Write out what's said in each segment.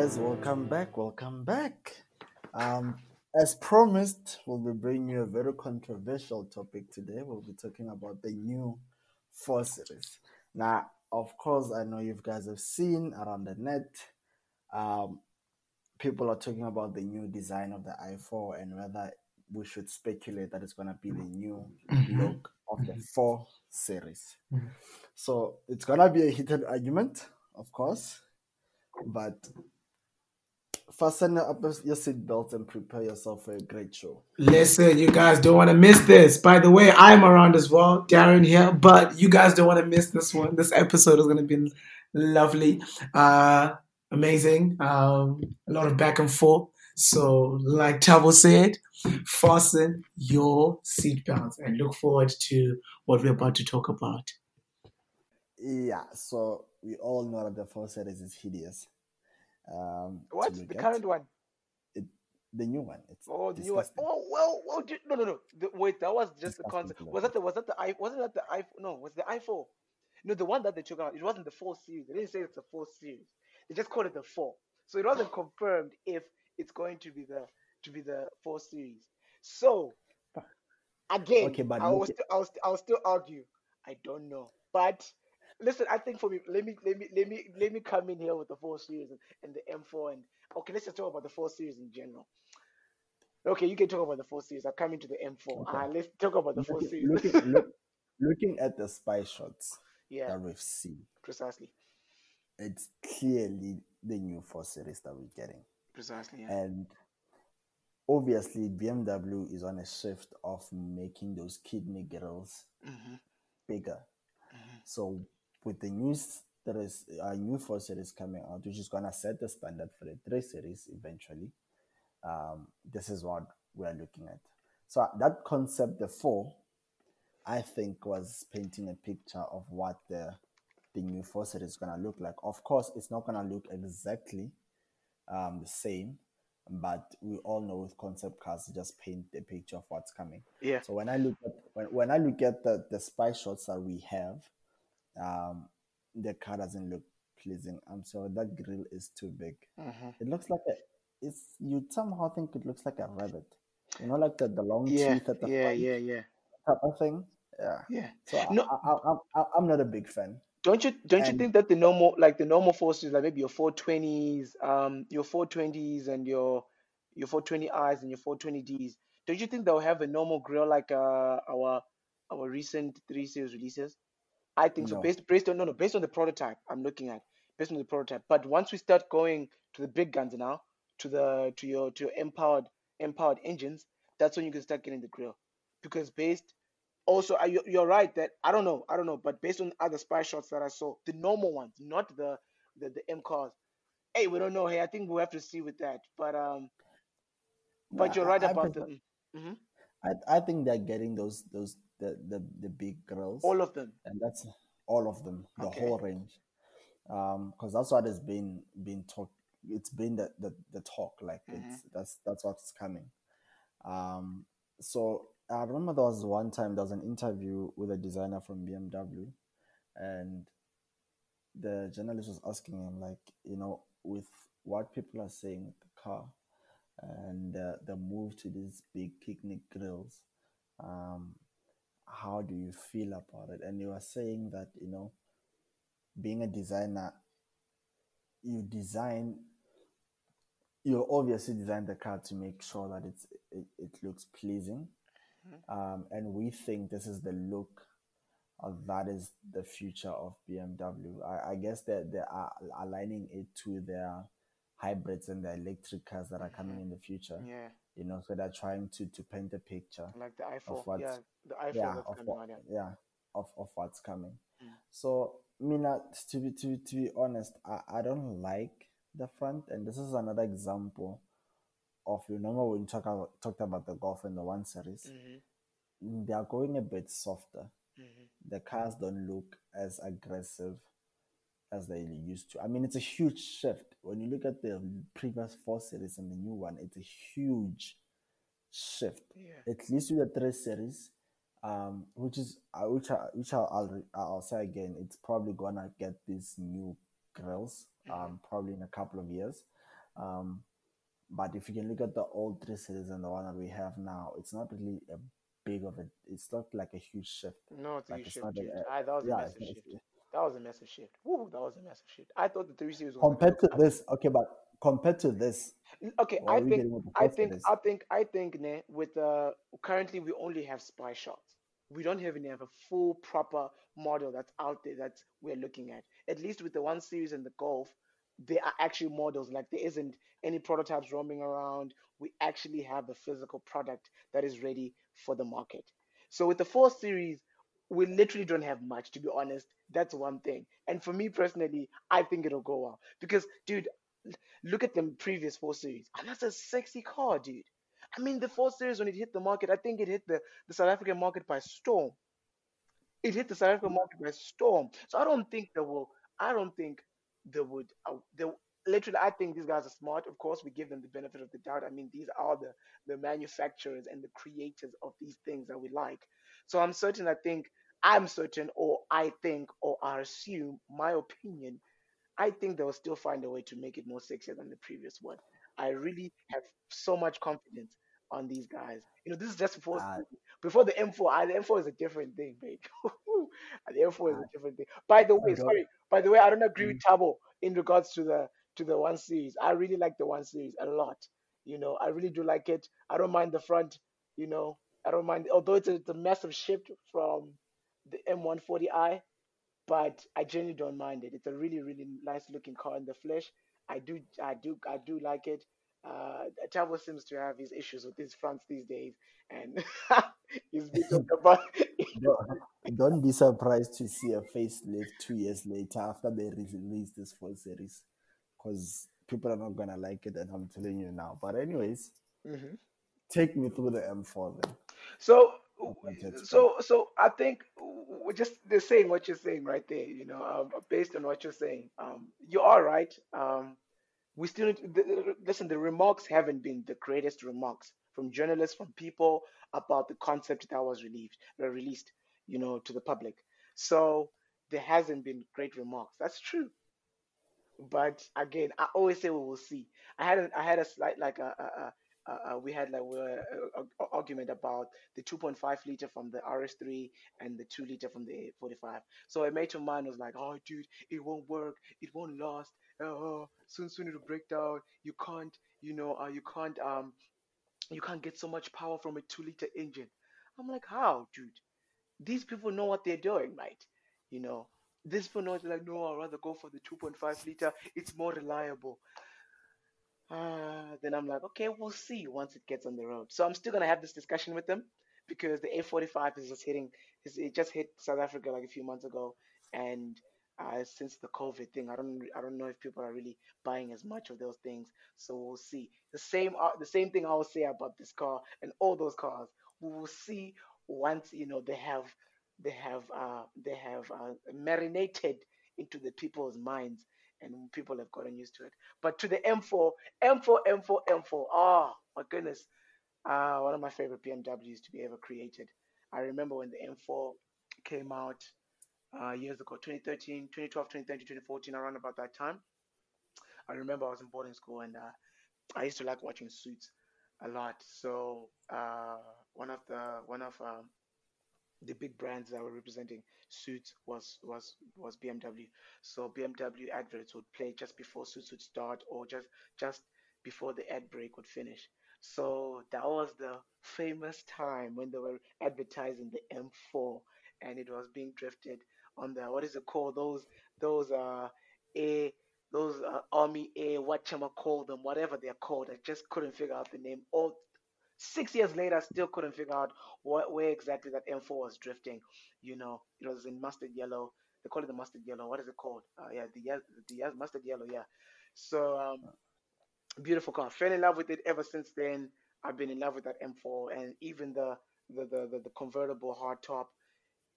guys, welcome back. Welcome back. Um, as promised, we'll be bringing you a very controversial topic today. We'll be talking about the new 4 series. Now, of course, I know you guys have seen around the net, um, people are talking about the new design of the i4 and whether we should speculate that it's going to be the new Mhm. look of the 4 series. Mhm. So it's going to be a heated argument, of course, but fasten up your seatbelts and prepare yourself for a great show. Listen, you guys don't want to miss this. By the way, I'm around as well, Darren here, but you guys don't want to miss this one. This episode is going to be lovely, uh, amazing, um, a lot of back and forth. So, like Tabo said, fasten your seatbelts and look forward to what we're about to talk about. Yeah, so we all know that the 4 series is hideous. Um, to What? look The at. current one? the new one. It's Oh, the new one. Oh, well, well, no, no, no. The, wait, that was just the concept. Was that the, was that the i? Wasn't that the i? No, was the i4? No, the one that they took out. It wasn't the four series. They didn't say it's a four series. They just called it the four. So it wasn't confirmed if it's going to be the to be the four series. So again, Okay, but I will look still, I'll, st- I'll still argue. I don't know, but listen, I think for me, let me let me let me let me come in here with the four series and, and the M4 and okay, let's just talk about the four series in general. Okay, you can talk about the four series. I come into the M4. Okay. Uh, let's talk about the four series. looking, look, looking at the spy shots yeah, that we've seen, precisely, it's clearly the new 4 series that we're getting. precisely. Yeah. And obviously, BMW is on a shift of making those kidney grills hmm bigger. hmm So, with the news there is a new 4 series coming out, which is going to set the standard for the 3 series eventually. Um, this is what we are looking at. So, that concept, the 4, I think was painting a picture of what the the new 4 series is going to look like. Of course, it's not going to look exactly um, the same, but we all know with concept cars, just paint the picture of what's coming. Yeah. So when I look at when, when I look at the, the spy shots that we have, um, the car doesn't look pleasing. I'm sorry, that grill is too big. hmm It looks like a it's you somehow think it looks like a rabbit. You know, like the, the long Yeah. teeth at the Yeah. front Yeah. Yeah. type of thing. Yeah. Yeah. So No. I, I, I, I'm not a big fan. Don't you don't you think that the normal like the normal forces like maybe your 420s, um, your 420s and your your 420Is and your 420Ds, don't you think they'll have a normal grill like uh our our recent three series releases? I think so. Based based on no no based on the prototype I'm looking at, based on the prototype. But once we start going to the big guns now, to the to your to your empowered empowered engines, that's when you can start getting the grill. Because based also I, you- you're right that I don't know I don't know, but based on other spy shots that I saw, the normal ones, not the the, the M cars. Hey, we don't know. Hey, I think we'll have to see with that. But um, no, but you're right I, about prefer, the hmm I, I think they're getting those those the, the, the big grills, all of them. and that's all of them, the Okay. whole range. Um, because that's what has been been talk. It's been the, the, the talk. Like hmm it's that's that's what's coming. Um, so I remember there was one time there was an interview with a designer from BMW, and the journalist was asking him like, you know, with what people are saying with the car and uh, the move to these big picnic grills, um, how do you feel about it? And you was saying that you know, being a designer, you design you obviously design the car to make sure that it's it, it looks pleasing um, and we think this is the look uh, that is the future of BMW. I, I guess that they are aligning it to their hybrids and the electric cars that are coming hmm in the future. Yeah, You know, so they're trying to to paint a picture like the of i4. Yeah, what's the i4 yeah of what. Yeah. yeah of, of what's coming. Mm. So Mina, to be to, to be honest, I, I don't like the front, and this is another example of you remember when we talk about, talked about the golf and the one series. hmm They are going a bit softer. hmm The cars don't look as aggressive as they used to. I mean, it's a huge shift when you look at the previous four series and the new one. It's a huge shift. Yeah. At least with the three series, um, which is uh, which I, which I'll, I'll I'll say again, it's probably gonna get these new grills, um, probably in a couple of years. Um, but if you can look at the old three series and the one that we have now, it's not really a big of a. It's not like a huge shift. No, it's a huge shift, not dude. that was a yeah. massive shift. That was a massive shift. Woo, that was a massive shift. I thought the three series was compared to this, okay, but compared to this, Okay, I think with the I think? I think I think with uh currently we only have spy shots. We don't even have a full proper model that's out there that we're looking at. At least with the one series and the Golf, they are actually models. Like there isn't any prototypes roaming around. We actually have a physical product that is ready for the market. So with the four series, we literally don't have much to be honest. That's one thing. And for me personally, I think it'll go well because, dude, Look at the previous four series. And that's a sexy car, dude. I mean, the four series when it hit the market, I think it hit the, the South African market by storm. It hit the South African market by storm. So I don't think they will. I don't think they would. Uh, they literally. I think these guys are smart. Of course, we give them the benefit of the doubt. I mean, these are the the manufacturers and the creators of these things that we like. So I'm certain. I think I'm certain, or I think, or I assume, my opinion I think they'll still find a way to make it more sexier than the previous one. I really have so much confidence on these guys. You know, this is just before before the M4. ah, The M4 is a different thing, babe. the M4 is I, a different thing. By the way, sorry. By the way, I don't agree mm, with Tabo in regards to the to the one series. I really like the one series a lot. You know, I really do like it. I don't mind the front. You know, I don't mind. Although it's a, it's a massive shift from the M140i but I genuinely don't mind it. It's a really, really nice looking car in the flesh. I do, I do, I do like it. Uh, Tabo seems to have his issues with his fronts these days, and he's been talking about. Don't, don't be surprised to see a facelift two years later after they release this full series, because people are not gonna like it, and I'm telling you now. But anyways, Mhm. take me through the M4 then. So, What can to expect? so, so I think we're just the saying what you're saying right there. You know, um, based on what you're saying, um, you are right. Um, we still the, listen. The remarks haven't been the greatest remarks from journalists, from people about the concept that was released, released, you know, to the public. So there hasn't been great remarks. That's true. But again, I always say we will see. I had a, I had a slight like a, a, a, a we had like we were, a, a argument about the 2.5 liter from the RS3 and the 2 liter from the 45. So a mate of mine was like, "Oh, dude, it won't work. It won't last. Oh, soon soon it'll break down. You can't, you know, uh, you can't um you can't get so much power from a 2 liter engine." I'm like, "How, dude? These people know what they're doing, right? You know." These people know it's like, no, I'd rather go for the 2.5 liter. It's more reliable. Uh, then I'm like, okay, we'll see once it gets on the road. So I'm still gonna have this discussion with them because the A45 is just hitting. It just hit South Africa like a few months ago, and uh, since the COVID thing, I don't I don't know if people are really buying as much of those things. So we'll see. The same uh, the same thing I will say about this car and all those cars. We will see once you know they have they have uh, they have uh, marinated into the people's minds and people have gotten used to it. But to the M4, M4, M4, M4. Oh my goodness, uh, one of my favorite BMWs to be ever created. I remember when the M4 came out uh, years ago, 2013, 2012, 2013, 2014, around about that time. I remember I was in boarding school and uh, I used to like watching Suits a lot. So uh, one of the one of um, the big brands that were representing Suits was was was BMW. So BMW adverts would play just before Suits would start or just just before the ad break would finish. So that was the famous time when they were advertising the M4 and it was being drifted on the what is it called those those uh a those uh, army a what call them whatever they're called I just couldn't figure out the name all six years later I still couldn't figure out what where exactly that M4 was drifting you know it was in mustard yellow they call it the mustard yellow what is it called uh, yeah the the mustard yellow yeah so um beautiful car. Fell in love with it ever since then. I've been in love with that M4 and even the the the, the, the convertible hardtop.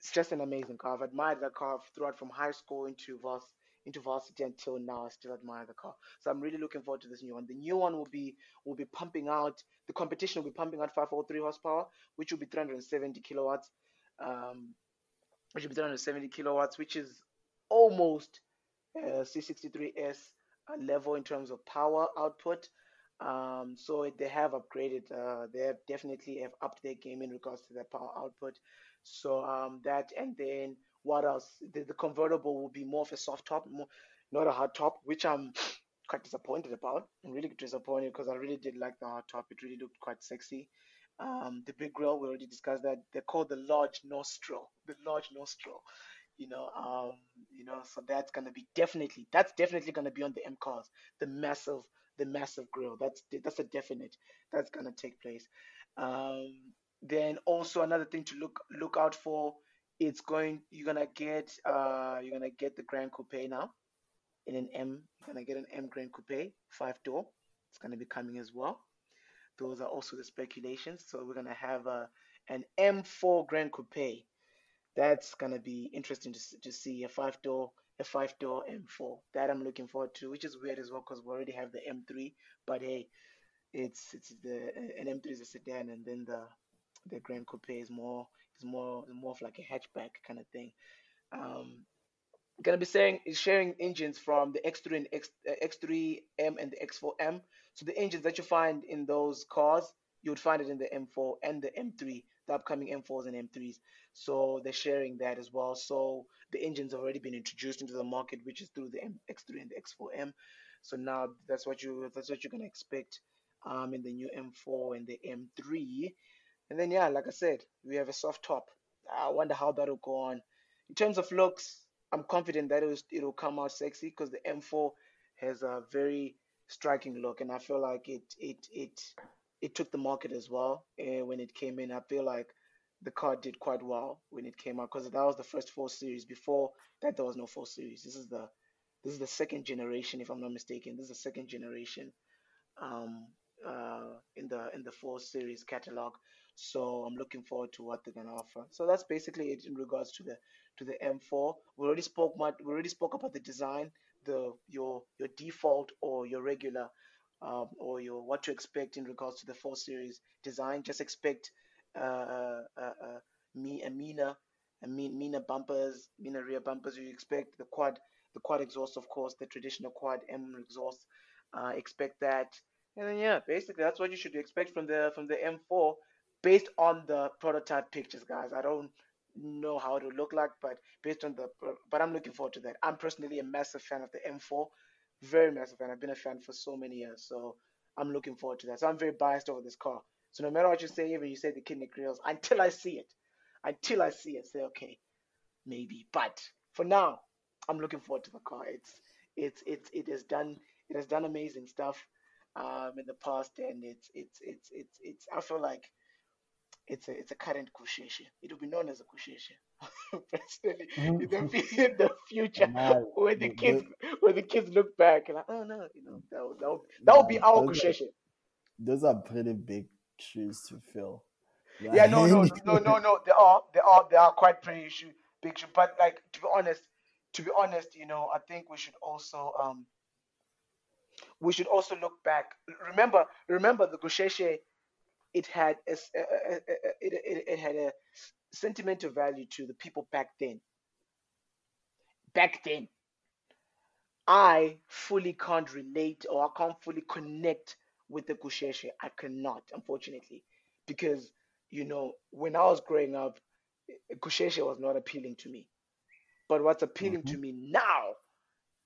It's just an amazing car. I've admired that car throughout from high school into vars into varsity until now. I still admire the car. So I'm really looking forward to this new one. The new one will be will be pumping out. The competition will be pumping out 503 horsepower, which will be 370 kilowatts. Um, which will be 370 kilowatts, which is almost uh, C63S uh, level in terms of power output. Um, so they have upgraded. Uh, they have definitely have upped their game in regards to their power output. So um, that and then what else? The, the convertible will be more of a soft top, more, not a hard top, which I'm quite disappointed about. I'm really disappointed because I really did like the hard top. It really looked quite sexy. Um, the big grill, we already discussed that. They're called the large nostril. The large nostril. You know, um, you know, so that's gonna be definitely that's definitely gonna be on the M cars. The massive, the massive grill. That's that's a definite. That's gonna take place. Um, then also another thing to look look out for. It's going. You're gonna get. Uh, you're gonna get the Grand Coupe now in an M. You're gonna get an M Grand Coupe, five door. It's gonna be coming as well. Those are also the speculations. So we're gonna have a an M4 Grand Coupe. That's gonna be interesting to, to see a five door a five door M4. That I'm looking forward to, which is weird as well because we already have the M3. But hey, it's it's the an M3 is a sedan, and then the the Grand Coupe is more is more more of like a hatchback kind of thing. Um, gonna be saying is sharing engines from the X3 and X, uh, X3M and the X4M. So the engines that you find in those cars, you would find it in the M4 and the M3, the upcoming M4s and M3s. So they're sharing that as well. So the engines have already been introduced into the market, which is through the M, X3 and the X4M. So now that's what you that's what you're gonna expect um, in the new M4 and the M3. And then yeah, like I said, we have a soft top. I wonder how that'll go on. In terms of looks, I'm confident that it'll, it'll come out sexy because the M4 has a very striking look, and I feel like it it it it took the market as well uh, when it came in. I feel like the car did quite well when it came out because that was the first four series. Before that, there was no four series. This is the this is the second generation, if I'm not mistaken. This is the second generation um, uh, in the in the four series catalog. So I'm looking forward to what they're gonna offer. So that's basically it in regards to the to the M4. We already spoke much. We already spoke about the design, the your your default or your regular, um, or your what to expect in regards to the 4 Series design. Just expect uh, uh, uh, me a Mina, a Mina bumpers, Mina rear bumpers. You expect the quad, the quad exhaust, of course, the traditional quad M exhaust. Uh, expect that, and then yeah, basically that's what you should expect from the from the M4 based on the prototype pictures, guys. I don't know how it will look like, but based on the, but I'm looking forward to that. I'm personally a massive fan of the M4, very massive fan. I've been a fan for so many years, so I'm looking forward to that. So I'm very biased over this car. So no matter what you say, even you say the kidney grills, until I see it, until I see it, say okay, maybe. But for now, I'm looking forward to the car. It's it's it's it has done it has done amazing stuff um, in the past, and it's it's it's it's it's. I feel like it's a it's a current Gusheshe. It will be known as a Gusheshe. Personally, in the, in the future, when the kids when the kids look back and like, oh no, you know that that will, that be our Gusheshe. Those are pretty big shoes to fill. Right? Yeah, no, no, no, no, no. They are they are they are quite pretty shoe, big shoe. But like to be honest, to be honest, you know, I think we should also um we should also look back. Remember, remember the Gusheshe it had a, a, a, it, it, it had a sentimental value to the people back then. Back then, I fully can't relate or I can't fully connect with the Gusheshe. I cannot, unfortunately, because you know when I was growing up, Gusheshe was not appealing to me. But what's appealing mm-hmm. to me now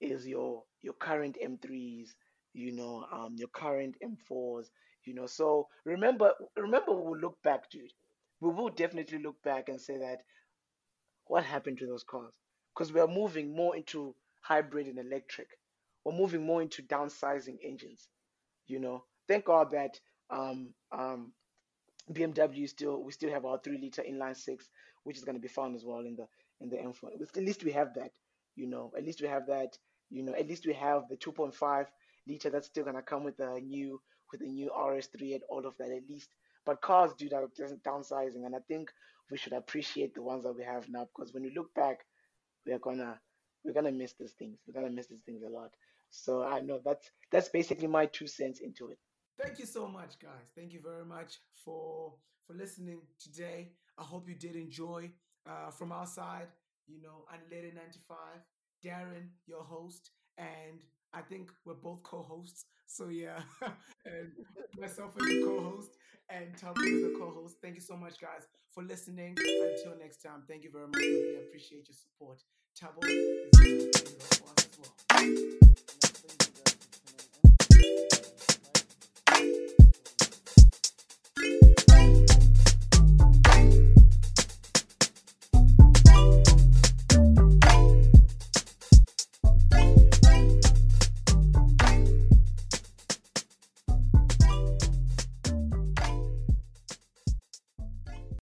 is your your current M3s, you know, um, your current M4s, you know. So remember, remember, we'll look back, dude. We will definitely look back and say that what happened to those cars? Because we are moving more into hybrid and electric. We're moving more into downsizing engines. You know, thank God that um, um, BMW still we still have our three liter inline six, which is going to be found as well in the in the M4. At least we have that. You know, at least we have that. You know, at least we have the 2.5 liter that's still going to come with the new with the new RS3 and all of that at least. But cars do that just downsizing, and I think we should appreciate the ones that we have now because when you look back, we're gonna we're gonna miss these things. We're gonna miss these things a lot. So I know that's that's basically my two cents into it. Thank you so much, guys. Thank you very much for for listening today. I hope you did enjoy. Uh, from our side, you know, Unleaded 95, Darren, your host, and I think we're both co-hosts. So yeah, and myself as the co-host and Tabo as the co-host. Thank you so much, guys, for listening. Until next time, thank you very much. We really appreciate your support. Tabo is going to as well.